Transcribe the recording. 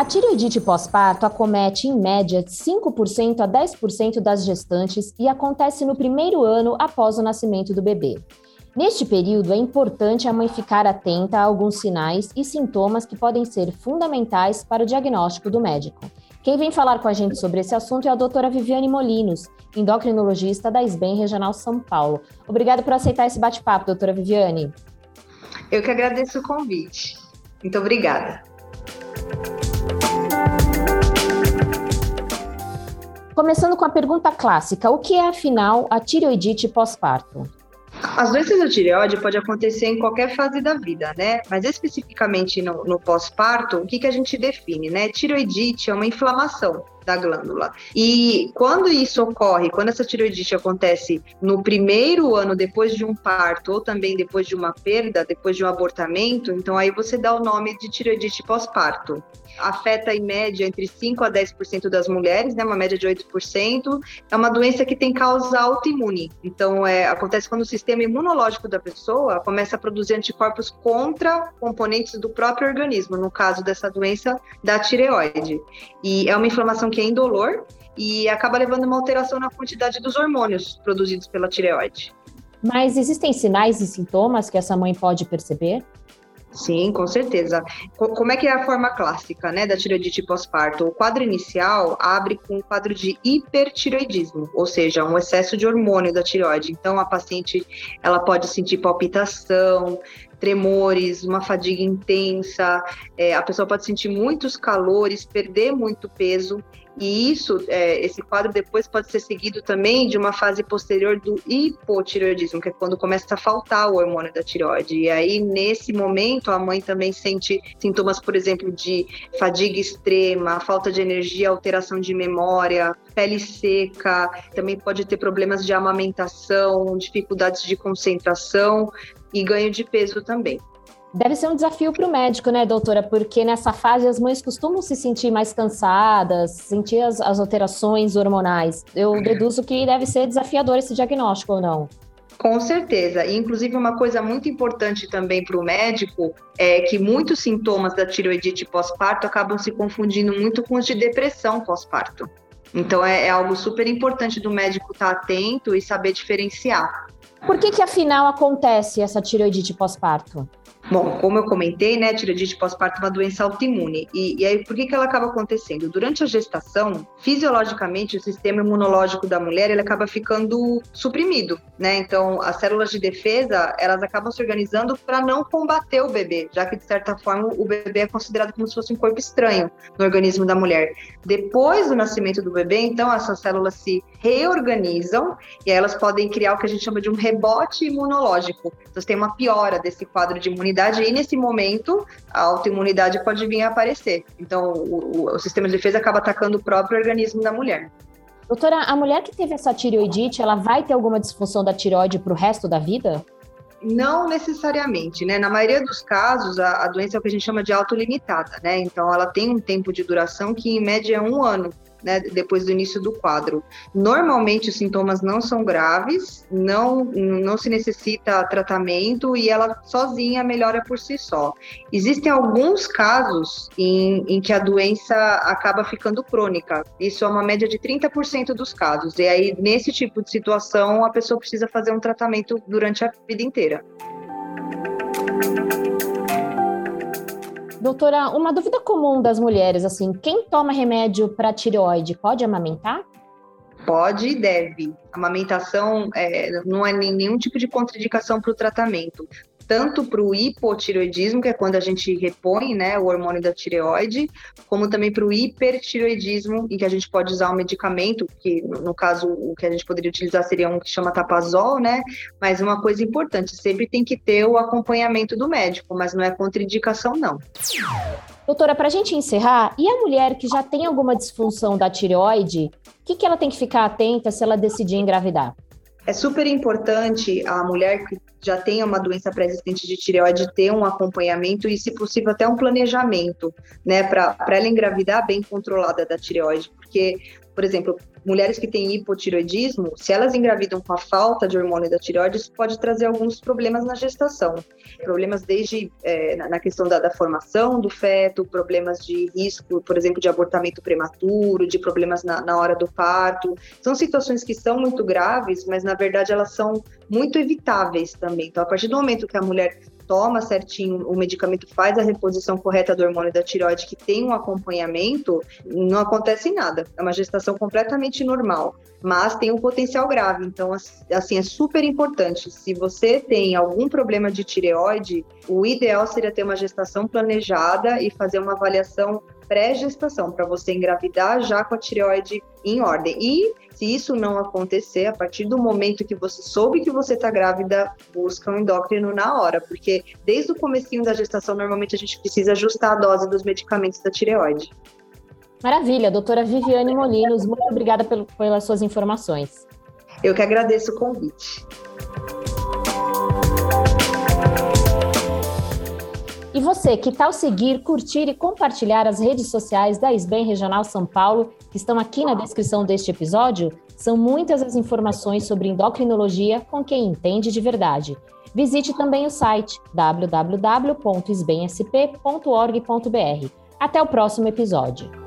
A tireoidite pós-parto acomete, em média, 5% a 10% das gestantes e acontece no primeiro ano após o nascimento do bebê. Neste período, é importante a mãe ficar atenta a alguns sinais e sintomas que podem ser fundamentais para o diagnóstico do médico. Quem vem falar com a gente sobre esse assunto é a doutora Viviane Molinos, endocrinologista da SBEM Regional São Paulo. Obrigada por aceitar esse bate-papo, doutora Viviane. Eu que agradeço o convite. Muito obrigada. Começando com a pergunta clássica: o que é afinal a tireoidite pós-parto? As doenças da tireoide pode acontecer em qualquer fase da vida, né? Mas especificamente no, no pós-parto, o que, que a gente define, né? Tireoidite é uma inflamação da glândula. E quando isso ocorre, quando essa tireoidite acontece no primeiro ano depois de um parto ou também depois de uma perda, depois de um abortamento, então aí você dá o nome de tireoidite pós-parto. Afeta em média entre 5 a 10% das mulheres, né, uma média de 8%. É uma doença que tem causa autoimune. Então é, acontece quando o sistema imunológico da pessoa começa a produzir anticorpos contra componentes do próprio organismo, no caso dessa doença da tireoide. E é uma inflamação que é indolor e acaba levando uma alteração na quantidade dos hormônios produzidos pela tireoide. Mas existem sinais e sintomas que essa mãe pode perceber? Sim, com certeza. Como é que é a forma clássica, né, da tireoidite pós-parto? O quadro inicial abre com um quadro de hipertireoidismo, ou seja, um excesso de hormônio da tireoide. Então, a paciente, ela pode sentir palpitação, tremores, uma fadiga intensa, é, a pessoa pode sentir muitos calores, perder muito peso, e isso, é, esse quadro depois pode ser seguido também de uma fase posterior do hipotireoidismo, que é quando começa a faltar o hormônio da tireoide. E aí, nesse momento, a mãe também sente sintomas, por exemplo, de fadiga extrema, falta de energia, alteração de memória, pele seca, também pode ter problemas de amamentação, dificuldades de concentração e ganho de peso também. Deve ser um desafio para o médico, né, doutora? Porque nessa fase as mães costumam se sentir mais cansadas, sentir as, as alterações hormonais. Eu deduzo que deve ser desafiador esse diagnóstico ou não? Com certeza. E, inclusive, uma coisa muito importante também para o médico é que muitos sintomas da tiroidite pós-parto acabam se confundindo muito com os de depressão pós-parto. Então, é, é, algo super importante do médico estar tá atento e saber diferenciar. Por que, que afinal acontece essa tiroidite pós-parto? Bom, como eu comentei, né, tireoidite pós-parto é uma doença autoimune. E, e, aí, por que, que ela acaba acontecendo? Durante a gestação, fisiologicamente, o sistema imunológico da mulher ele acaba ficando suprimido, né? Então, as células de defesa, elas acabam se organizando para não combater o bebê, já que, de certa forma, o bebê é considerado como se fosse um corpo estranho no organismo da mulher. Depois do nascimento do bebê, então, essas células se reorganizam e aí elas podem criar o que a gente chama de um rebote imunológico. Então, você tem uma piora desse quadro de imunidade e nesse momento a autoimunidade pode vir a aparecer. Então o, o, o sistema de defesa acaba atacando o próprio organismo da mulher. Doutora, a mulher que teve essa tireoidite, ela vai ter alguma disfunção da tireoide para o resto da vida? Não necessariamente, né? Na maioria dos casos, a, a, doença é o que a gente chama de autolimitada, né? Então, ela tem um tempo de duração que, em média, é um ano né, depois do início do quadro. Normalmente os sintomas não são graves, não, não se necessita tratamento e ela sozinha melhora por si só. Existem alguns casos em, em que a doença acaba ficando crônica. Isso é uma média de 30% dos casos. E aí, nesse tipo de situação, a pessoa precisa fazer um tratamento durante a vida inteira. Doutora, uma dúvida comum das mulheres, assim, quem toma remédio para tireoide pode amamentar? Pode e deve. Amamentação é, não é nenhum tipo de contraindicação para o tratamento tanto para o hipotireoidismo, que é quando a gente repõe né, o hormônio da tireoide, como também para o hipertireoidismo, em que a gente pode usar um medicamento, que no caso o que a gente poderia utilizar seria um que chama tapazol, né? Mas uma coisa importante, sempre tem que ter o acompanhamento do médico, mas não é contraindicação, não. Doutora, para a gente encerrar, e a mulher que já tem alguma disfunção da tireoide, o que, que ela tem que ficar atenta se ela decidir engravidar? É super importante a mulher que já tenha uma doença pré-existente de tireoide ter um acompanhamento e, se possível, até um planejamento, né, para ela engravidar bem controlada da tireoide, porque por exemplo, mulheres que têm hipotiroidismo, se elas engravidam com a falta de hormônio da tireoide, isso pode trazer alguns problemas na gestação. Problemas desde é, na questão da, da, formação do feto, problemas de risco, por exemplo, de abortamento prematuro, de problemas na, na hora do parto. São situações que são muito graves, mas na verdade elas são muito evitáveis também. Então, a partir do momento que a mulher toma certinho o medicamento, faz a reposição correta do hormônio da tireoide, que tem um acompanhamento, não acontece nada. É uma gestação completamente normal, mas tem um potencial grave. Então, assim, é super importante. Se você tem algum problema de tireoide, o ideal seria ter uma gestação planejada e fazer uma avaliação pré-gestação, para você engravidar já com a tireoide em ordem. E se isso não acontecer, a partir do momento que você soube que você está grávida, busca um endócrino na hora, porque desde o comecinho da gestação, normalmente a gente precisa ajustar a dose dos medicamentos da tireoide. Maravilha, doutora Viviane Molinos, muito obrigada pelas suas informações. Eu que agradeço o convite. Você, que tal seguir, curtir e compartilhar as redes sociais da SBEM Regional São Paulo, que estão aqui na descrição deste episódio? São muitas as informações sobre endocrinologia com quem entende de verdade. Visite também o site www.sbemsp.org.br. Até o próximo episódio.